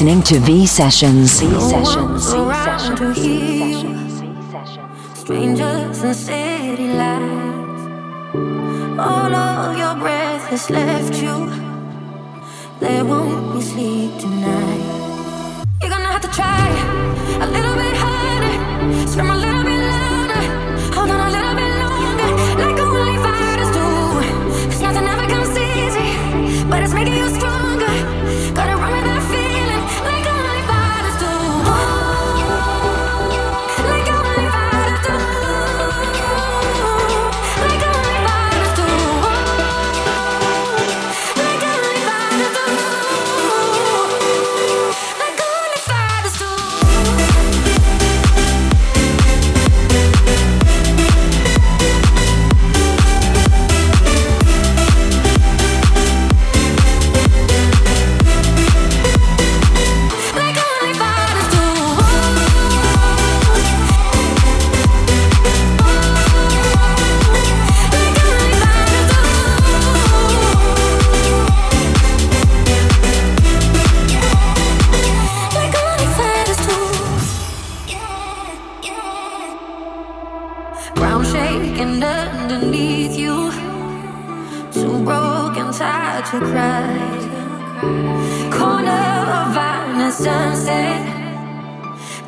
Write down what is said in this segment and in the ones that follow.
listening to V Sessions. V Sessions. No Sessions. V Sessions. Strangers and city lights. All of your breath has left you. They won't be sleep. ground shaking underneath you. too broken tired to cry. Corner of Vine sunset.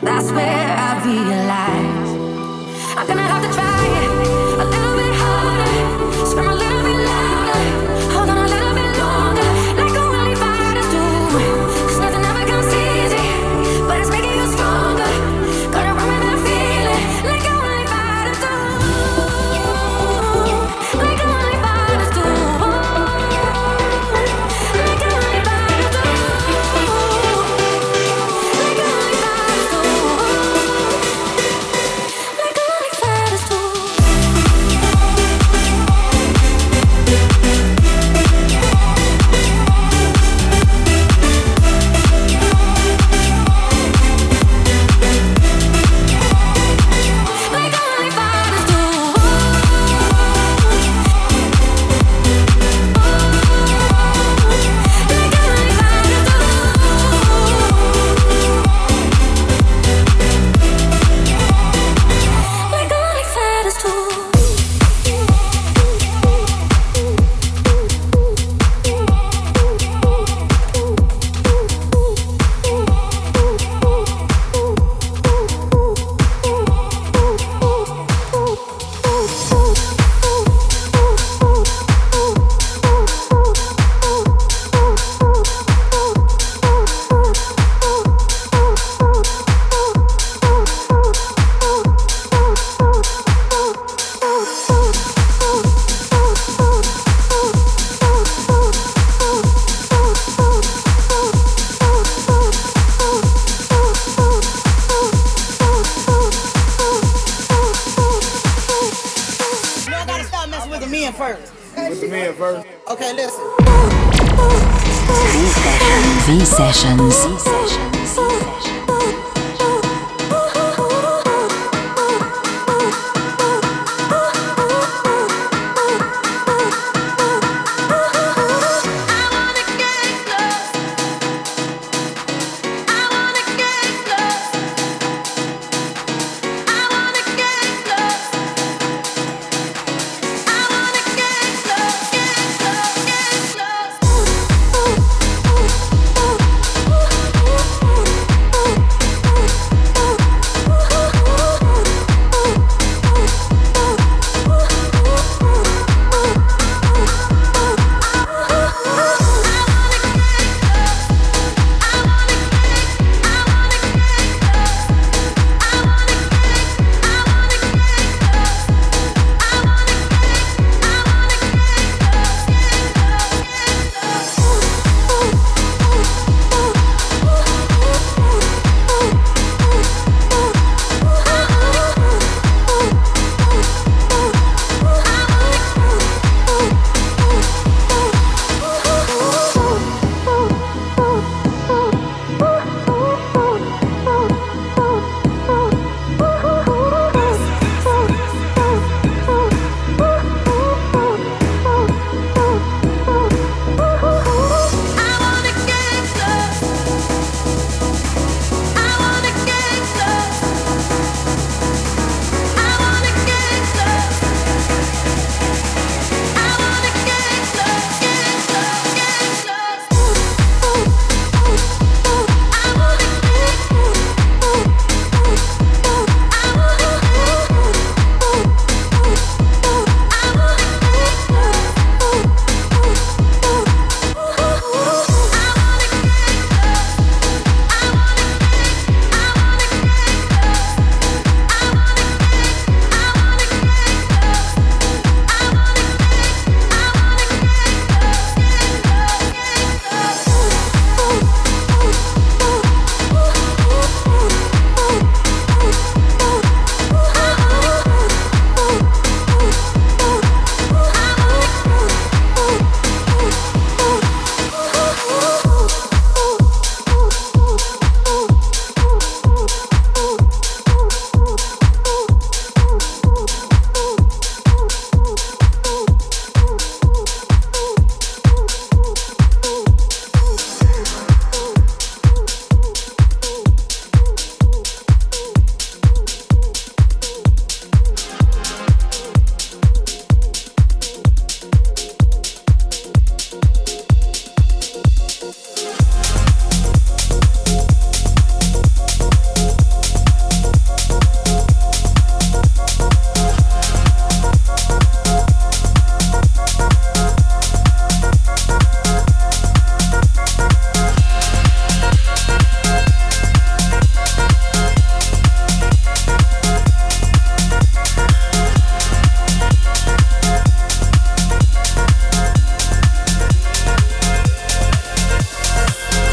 That's where I realized I'm gonna have to try it. verse. Okay, listen. V Sessions. V Sessions. V Sessions.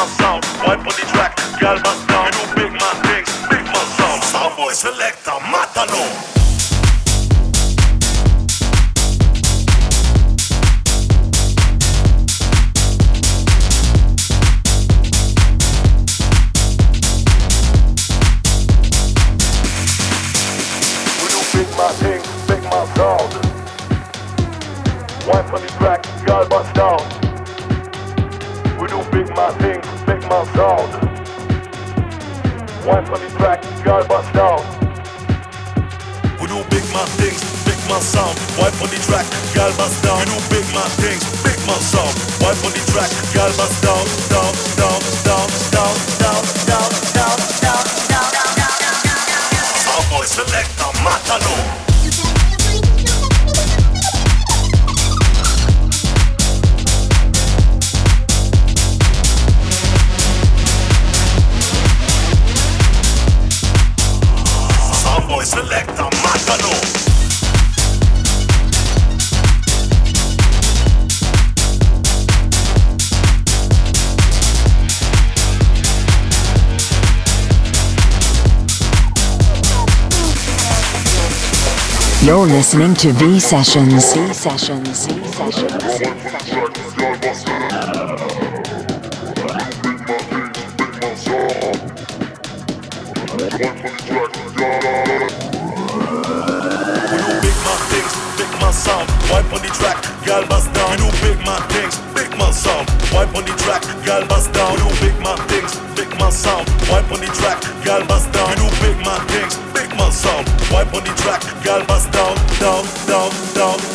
my sound. on the track, gal my sound. You do big my things, big my sound. Sound selector. Listening to V Sessions. V Sessions. V Sessions. wipe on the track, gal bust down. You do big things, big man sound, wipe on the track, gal bust down. You do big things, big man sound, wipe on the track, gal bust down. Wipe on the track, girl bust down, down, down, down,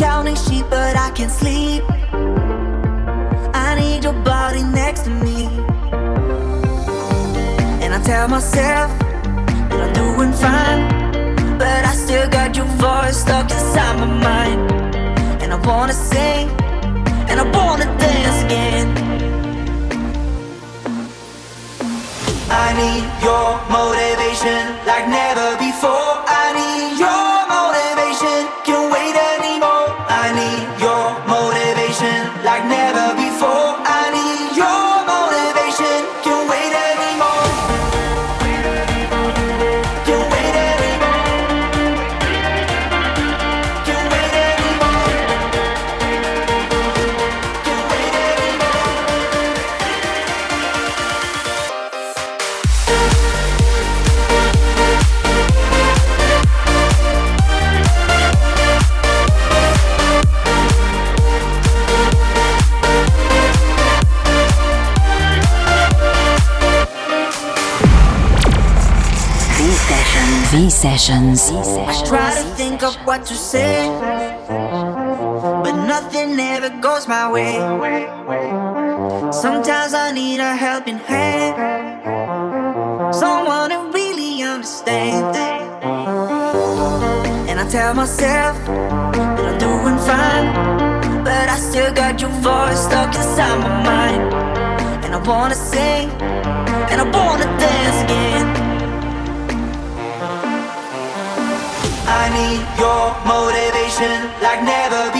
counting sheep, but I can't sleep. I need your body next to me. And I tell myself that I'm doing fine. But I still got your voice stuck inside my mind. And I wanna sing, and I wanna dance again. I need your motivation like never before. Sessions. I try to think of what to say, but nothing ever goes my way. Sometimes I need a helping hand, someone who really understands. And I tell myself that I'm doing fine, but I still got your voice stuck inside my mind. And I wanna sing, and I wanna dance again. I need your motivation like never before.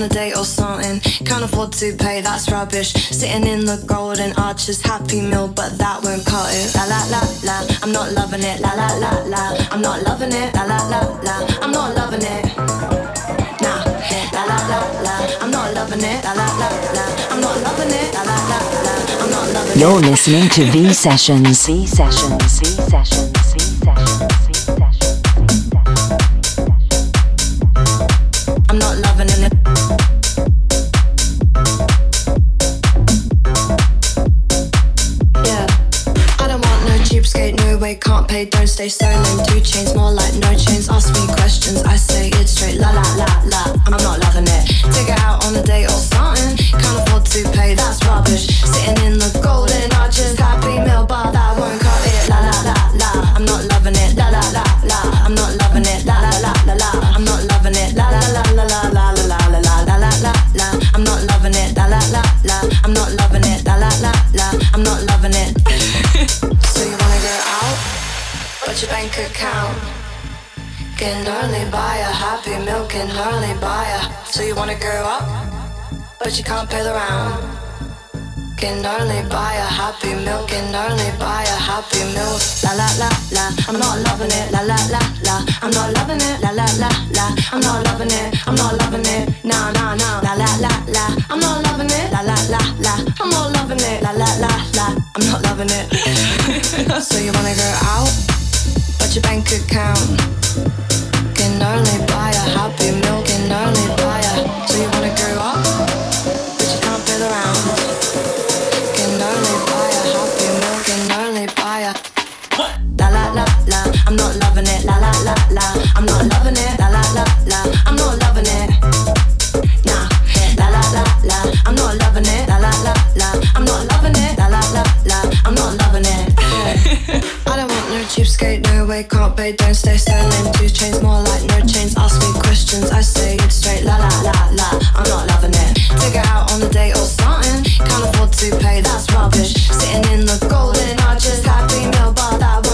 on a date or something. Can't afford to pay, that's rubbish. Sitting in the golden arches, happy meal, but that won't cut it. La la la la, I'm not loving it. La la la la, I'm not loving it. La la la la, I'm not loving it. Nah, la la la la, I'm not loving it. La la la la, I'm not loving it. La la la la, I'm not loving it. You're listening to V Sessions. V Sessions. V Sessions. Way, can't pay, don't stay stolen. Two chains, more like no chains. Ask me questions, I say it straight. La la la la, I'm not loving it. Take it out on a date or something. Can't afford to pay, that's rubbish. Sitting in the golden arches, happy meal bar that won't cut it. La la la la, I'm not loving it. La la la la, I'm not loving it. La but your bank account can only buy a happy meal, can only buy a. So you wanna go up, but you can't pay the round. Can only buy a happy meal, can only buy a happy meal. La la la la, I'm not loving it. La la la la, I'm not loving it. La la la la, I'm not loving it. I'm not loving it. No no no. La la la la, I'm not loving it. La la la la, I'm not loving it. La la la la, I'm not loving it. so you wanna go out, your bank account can only buy a happy meal, can only buy a. So you wanna go up, but you can't. Can only buy a happy meal, can only buy a. La la la la, I'm not loving it. La la la la, I'm not loving it. Cheapskate, no way, can't pay, don't stay selling two chains, more like no chains. Ask me questions, I say it straight. La la la la, I'm not loving it. Take it out on a date or something. Can't afford to pay, that's rubbish. Sitting in the golden arches, happy meal bar that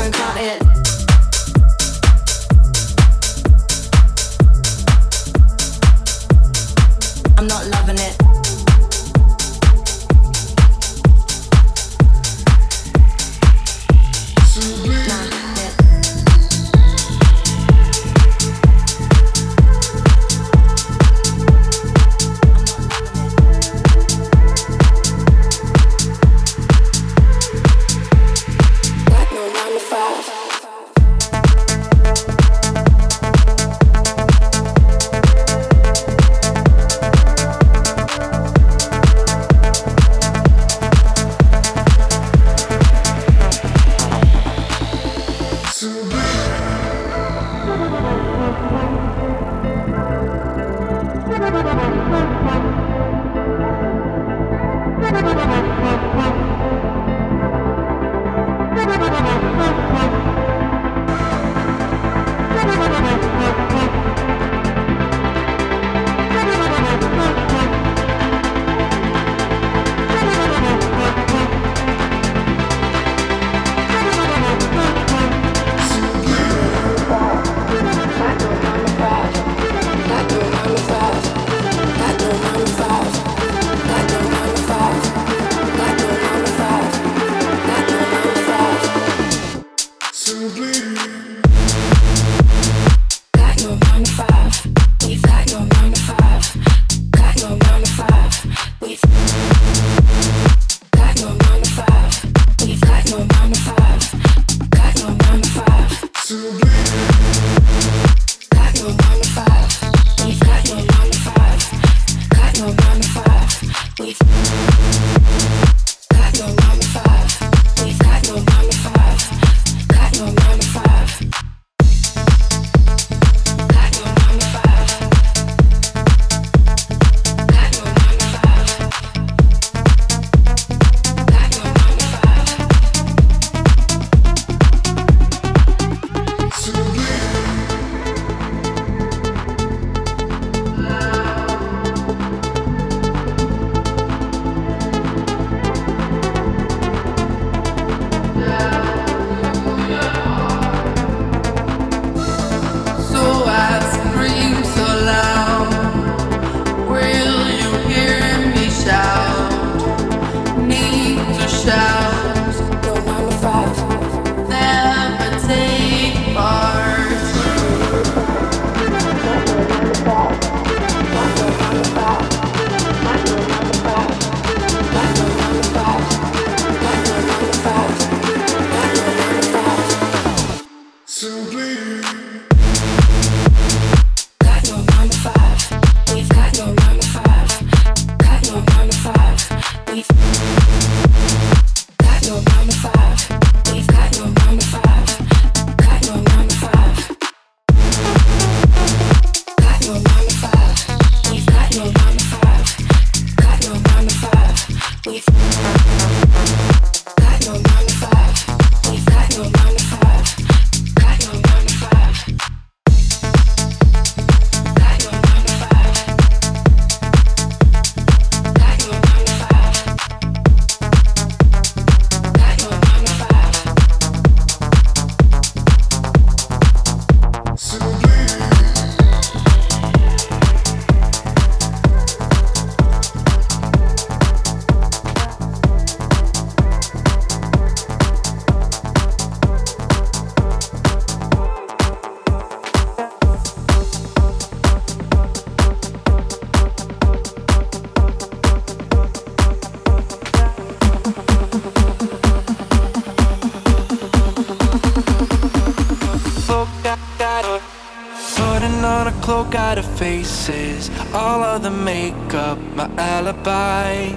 alibi.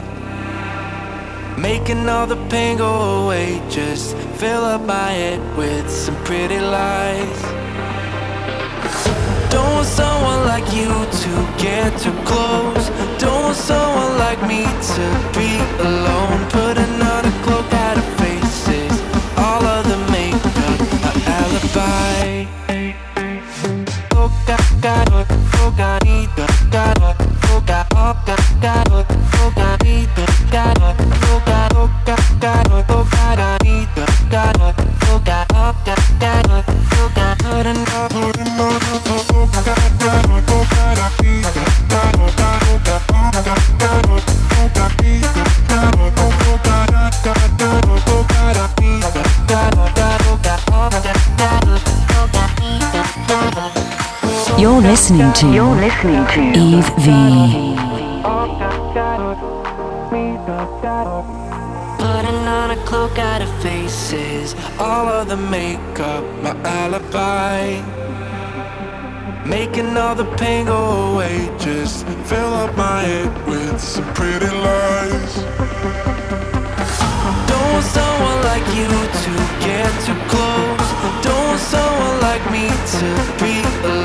Making all the pain go away, just fill up my head with some pretty lies. Don't want someone like you to get too close. Don't want someone like me to be alone. Put another cloak out of listening to You're listening to Eve V. Putting on a cloak out of faces, all of the makeup, my alibi. Making all the pain go away, just fill up my head with some pretty lies. Don't want someone like you to get too close. Don't want someone like me to be alone.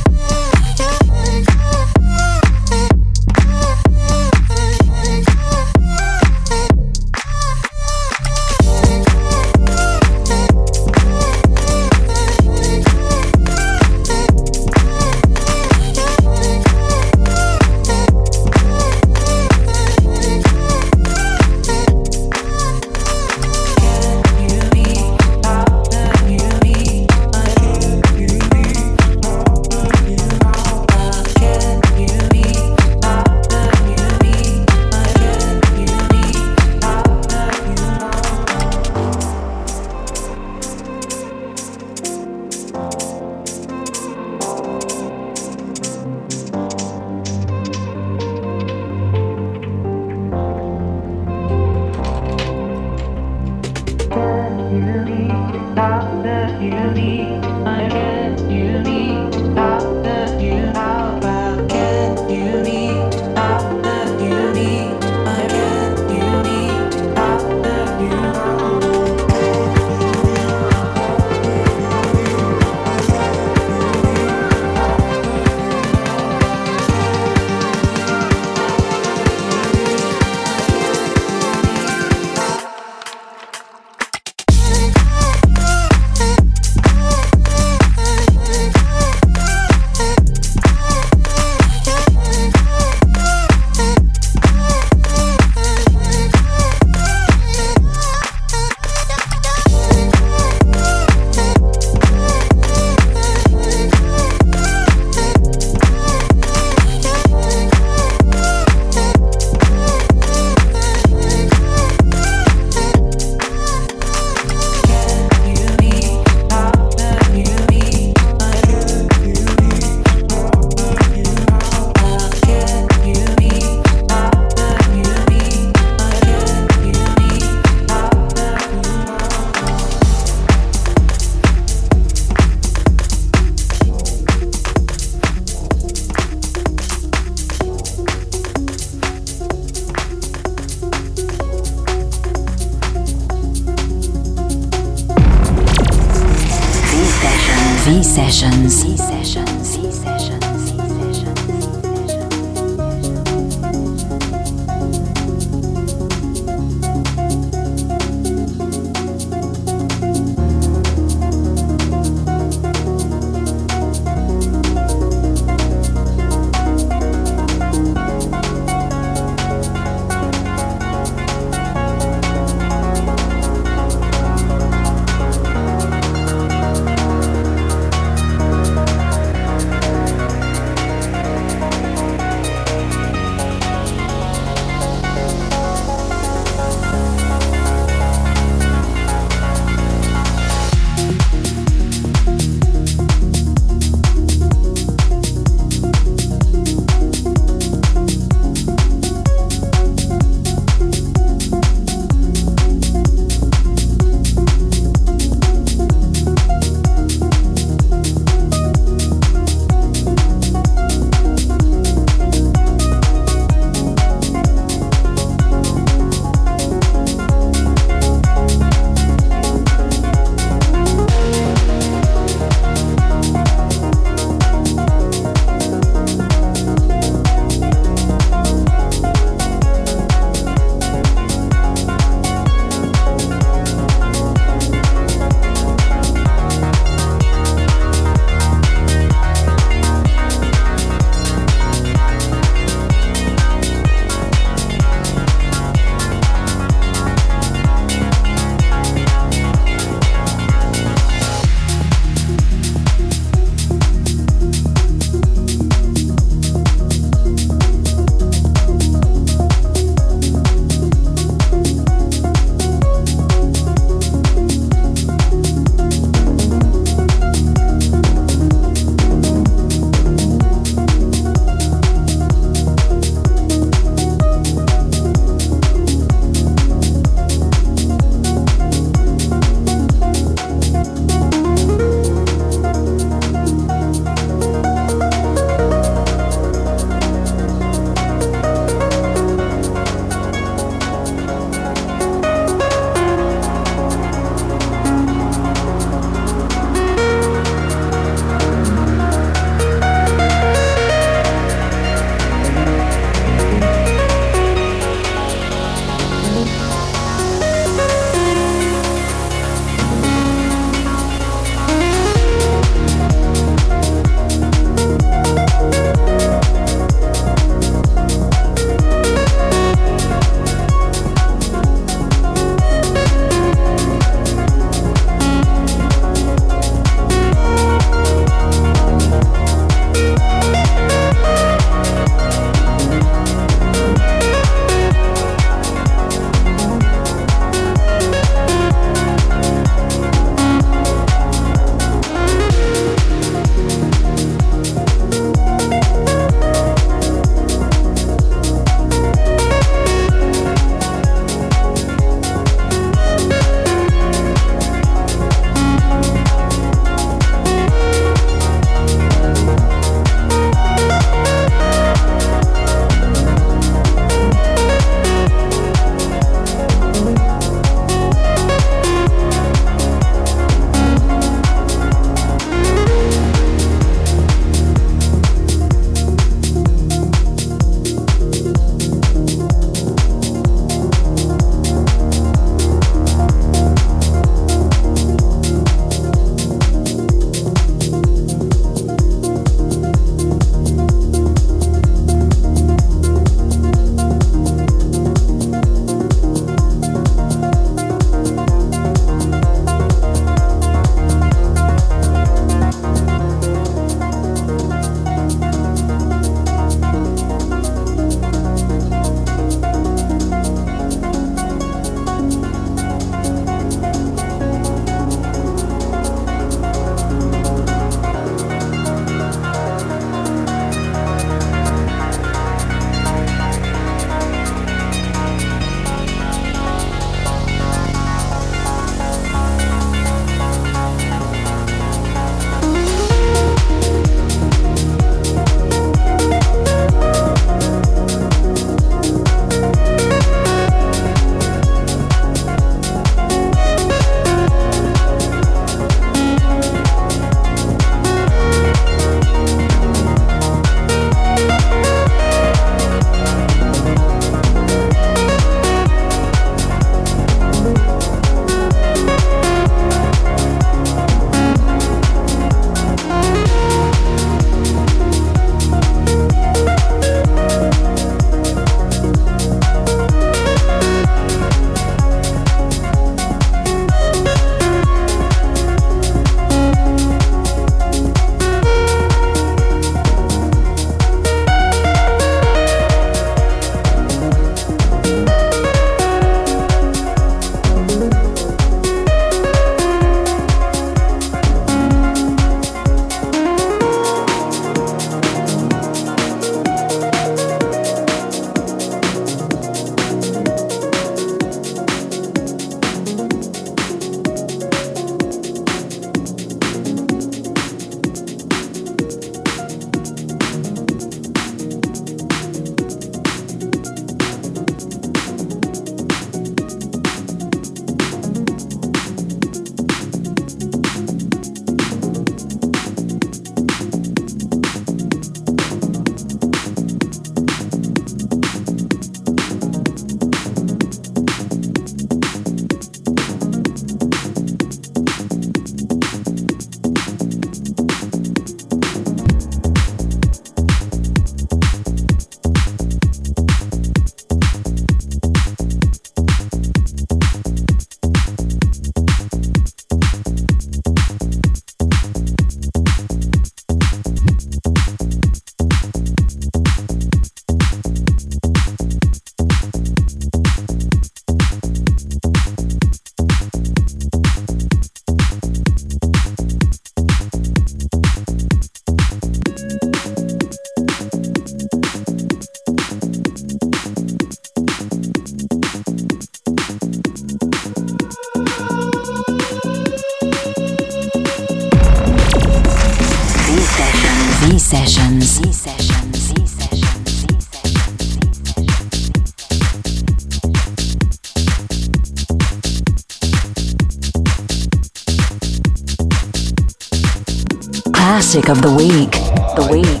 Classic of the week. The week.